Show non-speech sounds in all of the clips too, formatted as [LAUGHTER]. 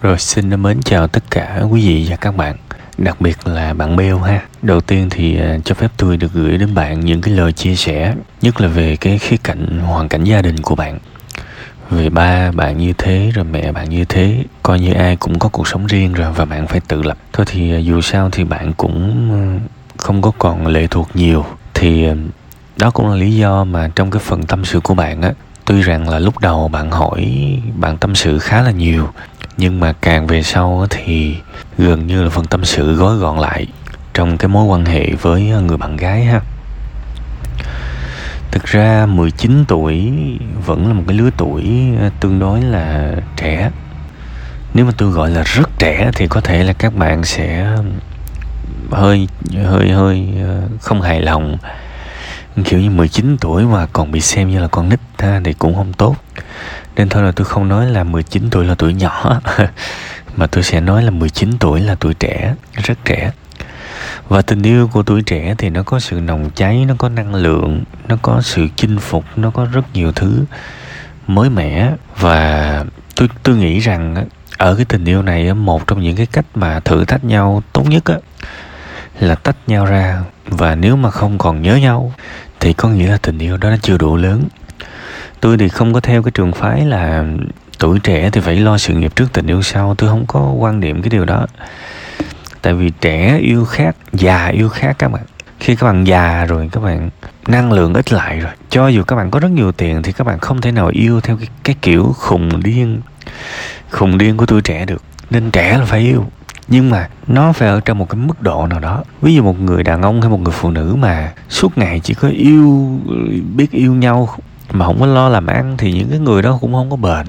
Rồi xin mến chào tất cả quý vị và các bạn, Đặc biệt là bạn Beo ha. Đầu tiên thì à, cho phép tôi được gửi đến bạn những cái lời chia sẻ, Nhất là về cái khía cạnh, hoàn cảnh gia đình của bạn. Về ba bạn như thế, rồi mẹ bạn như thế, Coi như ai cũng có cuộc sống riêng rồi và bạn phải tự lập. Thôi thì à, dù sao thì bạn cũng à, không có còn lệ thuộc nhiều. Thì đó cũng là lý do mà trong cái phần tâm sự của bạn á tuy rằng là lúc đầu bạn hỏi bạn tâm sự khá là nhiều, nhưng mà càng về sau thì gần như là phần tâm sự gói gọn lại trong cái mối quan hệ với người bạn gái ha. Thực ra 19 tuổi vẫn là một cái lứa tuổi ờ, tương đối là trẻ. Nếu mà tôi gọi là rất trẻ thì có thể là các bạn sẽ hơi hơi hơi ờ, không hài lòng kiểu như 19 tuổi mà còn bị xem như là con nít ha, thì cũng không tốt. Nên thôi là tôi không nói là 19 tuổi là tuổi nhỏ. [LAUGHS] Mà tôi sẽ nói là 19 tuổi là tuổi trẻ rất trẻ. Và tình yêu của tuổi trẻ thì nó có sự nồng cháy nó có năng lượng nó có sự chinh phục nó có rất nhiều thứ mới mẻ. Và tôi tôi nghĩ rằng ở cái tình yêu này một trong những cái cách mà thử thách nhau tốt nhất á là tách nhau ra. Và nếu mà không còn nhớ nhau thì có nghĩa là tình yêu đó nó chưa đủ lớn. Tôi thì không có theo cái trường phái là tuổi trẻ thì phải lo sự nghiệp trước tình yêu sau. Tôi không có quan điểm cái điều đó. Tại vì trẻ yêu khác già yêu khác các bạn. Khi các bạn già rồi các bạn năng lượng ít lại rồi. Cho dù các bạn có rất nhiều tiền thì các bạn không thể nào yêu theo cái, cái kiểu khùng điên khùng điên của tuổi trẻ được. Nên trẻ là phải yêu nhưng mà nó phải ở trong một cái mức độ nào đó. Ví dụ một người đàn ông hay một người phụ nữ mà suốt ngày chỉ có yêu, biết yêu nhau mà không có lo làm ăn thì những cái người đó cũng không có bền.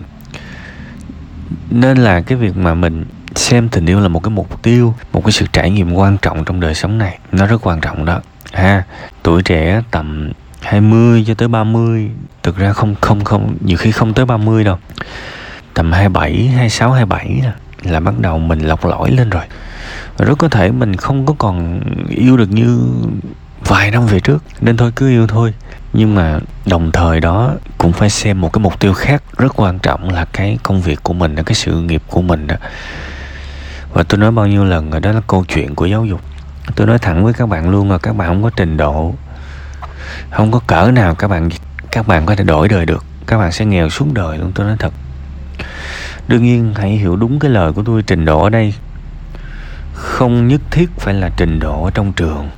Nên là cái việc mà mình xem tình yêu là một cái mục tiêu, một cái sự trải nghiệm quan trọng trong đời sống này, nó rất quan trọng đó. Ha, tuổi trẻ tầm 20 cho tới 30 thực ra không không không, nhiều khi không tới 30 đâu. Tầm 27 26 27 nè là bắt đầu mình lọc lõi lên rồi. Và rất có thể mình không có còn yêu được như vài năm về trước, nên thôi cứ yêu thôi. Nhưng mà đồng thời đó cũng phải xem một cái mục tiêu khác rất quan trọng là cái công việc của mình, cái sự nghiệp của mình đó. Và tôi nói bao nhiêu lần rồi đó là câu chuyện của giáo dục. Tôi nói thẳng với các bạn luôn là các bạn không có trình độ, không có cỡ nào các bạn các bạn có thể đổi đời được. Các bạn sẽ nghèo suốt đời luôn, tôi nói thật đương nhiên, hãy hiểu đúng cái lời của tôi, trình độ ở đây. Không nhất thiết phải là trình độ ở trong trường.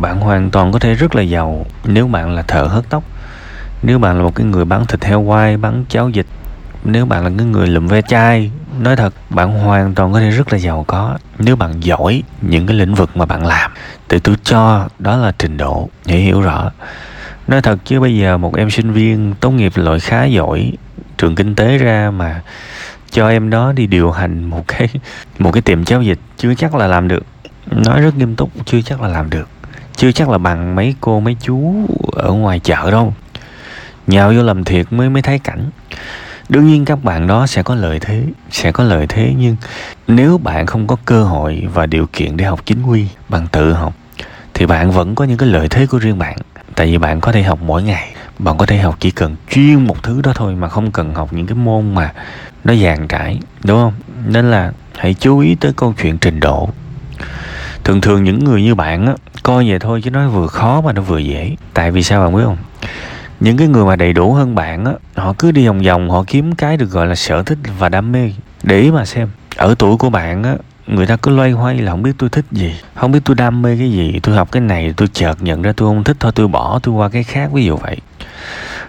Bạn hoàn toàn có thể rất là giàu nếu bạn là thợ hớt tóc. Nếu bạn là một cái người bán thịt heo quay bán cháo dịch nếu bạn là cái người lụm ve chai, nói thật, bạn hoàn toàn có thể rất là giàu có nếu bạn giỏi những cái lĩnh vực mà bạn làm. Thì tôi cho đó là trình độ để hiểu rõ. Nói thật chứ bây giờ một em sinh viên tốt nghiệp loại khá giỏi trường kinh tế ra mà cho em đó đi điều hành một cái một cái tiệm giao dịch chưa chắc là làm được. Nói rất nghiêm túc, chưa chắc là làm được. Chưa chắc là bằng mấy cô, mấy chú ở ngoài chợ đâu. Nhào vô làm thiệt mới mới thấy cảnh. Đương nhiên các bạn đó sẽ có lợi thế, sẽ có lợi thế, nhưng nếu bạn không có cơ hội và điều kiện để học chính quy bằng tự học, thì bạn vẫn có những cái lợi thế của riêng bạn. Tại vì bạn có thể học mỗi ngày bạn có thể học chỉ cần chuyên một thứ đó thôi mà không cần học những cái môn mà nó dàn trải, đúng không? Nên là hãy chú ý tới câu chuyện trình độ. Thường thường những người như bạn á, coi vậy thôi chứ nó vừa khó mà nó vừa dễ. Tại vì sao bạn biết không? Những cái người mà đầy đủ hơn bạn á, họ cứ đi vòng vòng, họ kiếm cái được gọi là sở thích và đam mê. Để ý mà xem, ở tuổi của bạn á, người ta cứ loay hoay là không biết tôi thích gì, không biết tôi đam mê cái gì, tôi học cái này, tôi chợt nhận ra tôi không thích thôi, tôi bỏ tôi qua cái khác, ví dụ vậy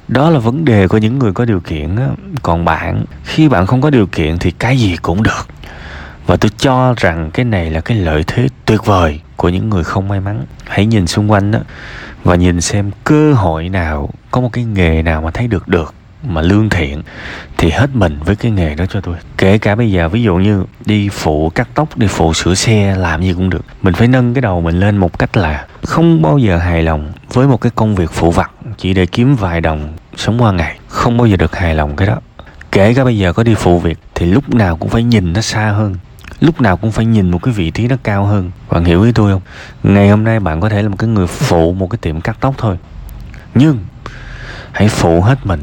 đó là vấn đề của những người có điều kiện á. Còn bạn, khi bạn không có điều kiện thì cái gì cũng được. Và tôi cho rằng cái này là cái lợi thế tuyệt vời của những người không may mắn. Hãy nhìn xung quanh đó và nhìn xem cơ hội nào, có một cái nghề nào mà thấy được được, mà lương thiện thì hết mình với cái nghề đó cho tôi. Kể cả bây giờ, ví dụ như đi phụ cắt tóc, đi phụ sửa xe, làm gì cũng được. Mình phải nâng cái đầu mình lên một cách là không bao giờ hài lòng với một cái công việc phụ vặt chỉ để kiếm vài đồng sống qua ngày. Không bao giờ được hài lòng cái đó. Kể cả bây giờ có đi phụ việc thì lúc nào cũng phải nhìn nó xa hơn. Lúc nào cũng phải nhìn một cái vị trí nó cao hơn. Bạn hiểu ý tôi không? Ngày hôm nay bạn có thể là một cái người phụ một cái tiệm cắt tóc thôi. Nhưng hãy phụ hết mình,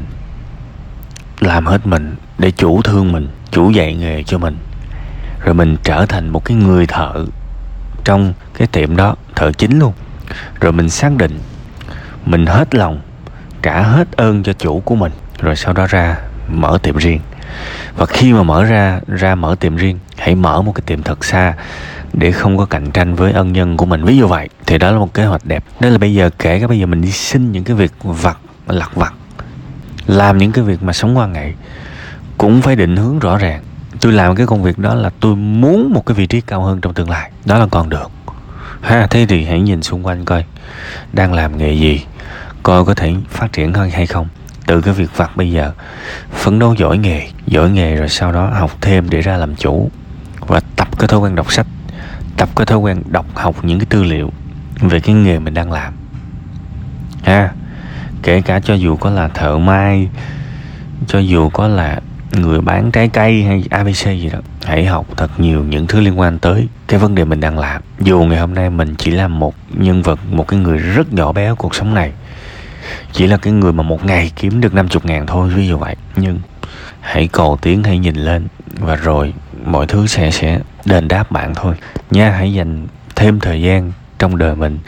làm hết mình để chủ thương mình, chủ dạy nghề cho mình. Rồi mình trở thành một cái người thợ trong cái tiệm đó, thợ chính luôn rồi mình xác định mình hết lòng, trả hết ơn cho chủ của mình. Rồi sau đó ra mở tiệm riêng. Và khi mà mở ra ra mở tiệm riêng, hãy mở một cái tiệm thật xa để không có cạnh tranh với ân nhân của mình. Ví dụ vậy, thì đó là một kế hoạch đẹp. Nên là bây giờ, kể cả bây giờ mình đi xin những cái việc vặt, lặt vặt, làm những cái việc mà sống qua ngày, cũng phải định hướng rõ ràng. Tôi làm cái công việc đó là tôi muốn một cái vị trí cao hơn trong tương lai. Đó là còn được ha, thế thì hãy nhìn xung quanh coi. Đang làm nghề gì? Coi có thể phát triển hơn hay không? Từ cái việc vặt bây giờ, phấn đấu giỏi nghề giỏi nghề rồi sau đó học thêm để ra làm chủ. Và tập cái thói quen đọc sách, tập cái thói quen đọc học những cái tư liệu về cái nghề mình đang làm. Ha, kể cả cho dù có là thợ may, cho dù có là người bán trái cây hay abc gì đó, hãy học thật nhiều những thứ liên quan tới cái vấn đề mình đang làm. Dù ngày hôm nay mình chỉ là một nhân vật, một cái người rất nhỏ bé cuộc sống này, chỉ là cái người mà một ngày kiếm được 50 ngàn thôi, ví dụ vậy. Nhưng hãy cầu tiến, hãy nhìn lên, và rồi mọi thứ sẽ sẽ đền đáp bạn thôi. Nha, hãy dành thêm thời gian trong đời mình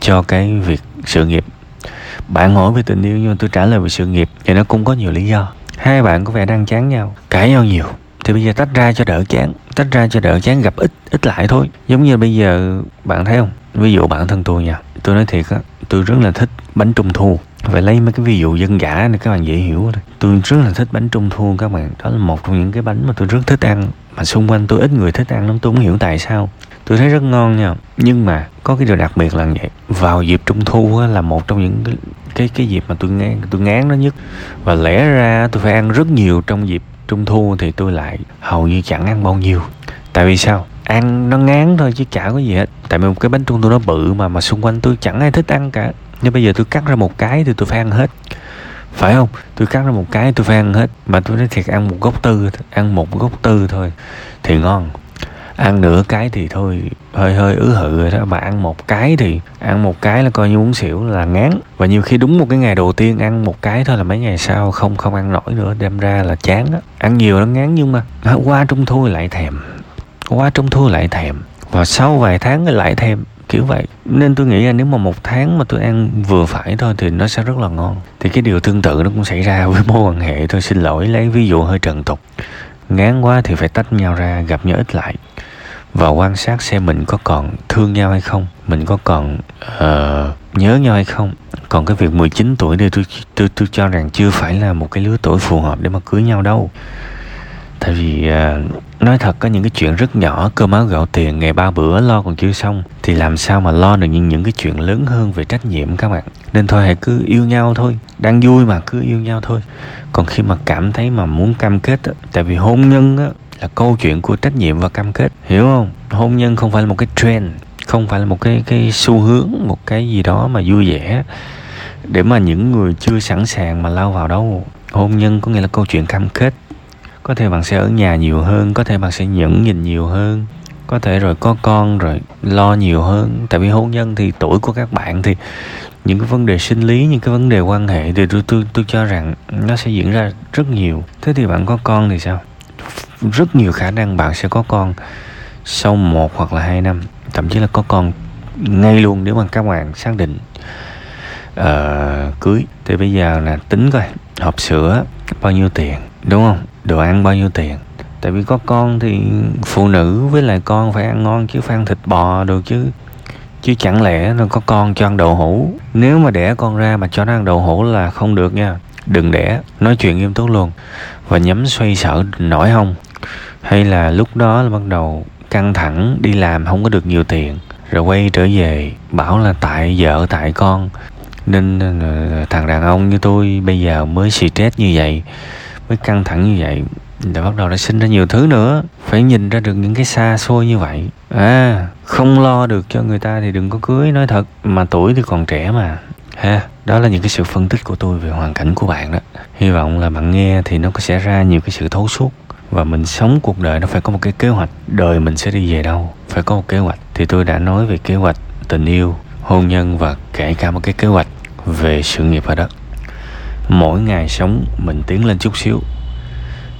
cho cái việc sự nghiệp. Bạn hỏi về tình yêu, nhưng mà tôi trả lời về sự nghiệp, thì nó cũng có nhiều lý do hai bạn có vẻ đang chán nhau. Cãi nhau nhiều. Thì bây giờ tách ra cho đỡ chán. Tách ra cho đỡ chán gặp ít ít lại thôi. Giống như bây giờ bạn thấy không? Ví dụ bản thân tôi nha. Tôi nói thiệt á tôi rất là thích bánh trung thu. Phải lấy mấy cái ví dụ dân giả này các bạn dễ hiểu thôi. Tôi rất là thích bánh trung thu các bạn. Đó là một trong những cái bánh mà tôi rất thích ăn. Mà xung quanh tôi ít người thích ăn lắm tôi không hiểu tại sao. Tôi thấy rất ngon nha. Nhưng mà có cái điều đặc biệt là vậy. Vào dịp trung thu á, là một trong những cái cái cái dịp mà tôi ngán tôi ngán nó nhất. Và lẽ ra tôi phải ăn rất nhiều trong dịp trung thu thì tôi lại hầu như chẳng ăn bao nhiêu. Tại vì sao? Ăn nó ngán thôi chứ chả có gì hết. Tại vì một cái bánh trung thu nó bự mà mà xung quanh tôi chẳng ai thích ăn cả. Nhưng bây giờ tôi cắt ra một cái thì tôi phải ăn hết. Phải không? Tôi cắt ra một cái tôi phải ăn hết. Mà tôi nói thiệt, ăn một gốc tư, ăn một gốc tư thôi thì ngon ăn nửa cái thì thôi, hơi hơi ứ hự rồi đó, mà ăn một cái thì, ăn một cái là coi như uống xỉu là ngán. Và nhiều khi đúng một cái ngày đầu tiên ăn một cái thôi là mấy ngày sau không không ăn nổi nữa đem ra là chán á. Ăn nhiều nó ngán nhưng mà à, qua trung thu lại thèm, qua trung thu lại thèm. Và sau vài tháng lại thèm, kiểu vậy. Nên tôi nghĩ là nếu mà một tháng mà tôi ăn vừa phải thôi thì nó sẽ rất là ngon. Thì cái điều tương tự nó cũng xảy ra với [LAUGHS] mối quan hệ tôi xin lỗi, lấy ví dụ hơi trần tục ngán quá thì phải tách nhau ra gặp nhau ít lại. Và quan sát xem mình có còn thương nhau hay không mình có còn uh, nhớ nhau hay không. Còn cái việc 19 tuổi thì tôi tôi tôi cho rằng chưa phải là một cái lứa tuổi phù hợp để mà cưới nhau đâu. Tại vì uh, nói thật có những cái chuyện rất nhỏ cơm áo gạo tiền ngày ba bữa lo còn chưa xong. Thì làm sao mà lo được những những cái chuyện lớn hơn về trách nhiệm các bạn? Nên thôi hãy cứ yêu nhau thôi. Đang vui mà cứ yêu nhau thôi. Còn khi mà cảm thấy mà muốn cam kết á, tại vì hôn nhân á, là câu chuyện của trách nhiệm và cam kết. Hiểu không? Hôn nhân không phải là một cái trend không phải là một cái cái xu hướng một cái gì đó mà vui vẻ. Để mà những người chưa sẵn sàng mà lao vào đâu hôn nhân có nghĩa là câu chuyện cam kết có thể bạn sẽ ở nhà nhiều hơn có thể bạn sẽ nhẫn nhìn nhiều hơn. Có thể rồi có con rồi lo nhiều hơn. Tại vì hôn nhân thì tuổi của các bạn thì những cái vấn đề sinh lý những cái vấn đề quan hệ thì tôi tôi tôi cho rằng nó sẽ diễn ra rất nhiều. Thế thì bạn có con thì sao? Rất nhiều khả năng bạn sẽ có con sau một hoặc là hai năm. Thậm chí là có con ngay luôn nếu mà các bạn xác định uh, cưới. Thì bây giờ là tính coi hộp sữa bao nhiêu tiền đúng không? Đồ ăn bao nhiêu tiền? Tại vì có con thì phụ nữ với lại con phải ăn ngon chứ phải ăn thịt bò được chứ. Chứ chẳng lẽ nó có con cho ăn đậu hũ? Nếu mà đẻ con ra mà cho nó ăn đậu hũ là không được nha. Đừng đẻ, nói chuyện nghiêm túc luôn. Và nhắm xoay sở nổi không hay là lúc đó là bắt đầu căng thẳng, đi làm không có được nhiều tiền, rồi quay trở về, bảo là tại vợ, tại con. Nên ờ, thằng đàn ông như tôi bây giờ mới stress như vậy với căng thẳng như vậy để bắt đầu đã sinh ra nhiều thứ nữa. Phải nhìn ra được những cái xa xôi như vậy. À không lo được cho người ta thì đừng có cưới, nói thật. Mà tuổi thì còn trẻ mà. Ha, đó là những cái sự phân tích của tôi về hoàn cảnh của bạn đó. Hy vọng là bạn nghe thì nó sẽ ra nhiều cái sự thấu suốt. Và mình sống cuộc đời nó phải có một cái kế hoạch. Đời mình sẽ đi về đâu? Phải có một kế hoạch. Thì tôi đã nói về kế hoạch, tình yêu, hôn nhân và kể cả một cái kế hoạch về sự nghiệp ở đó mỗi ngày sống mình tiến lên chút xíu,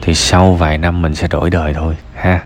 thì sau vài năm mình sẽ đổi đời thôi, ha.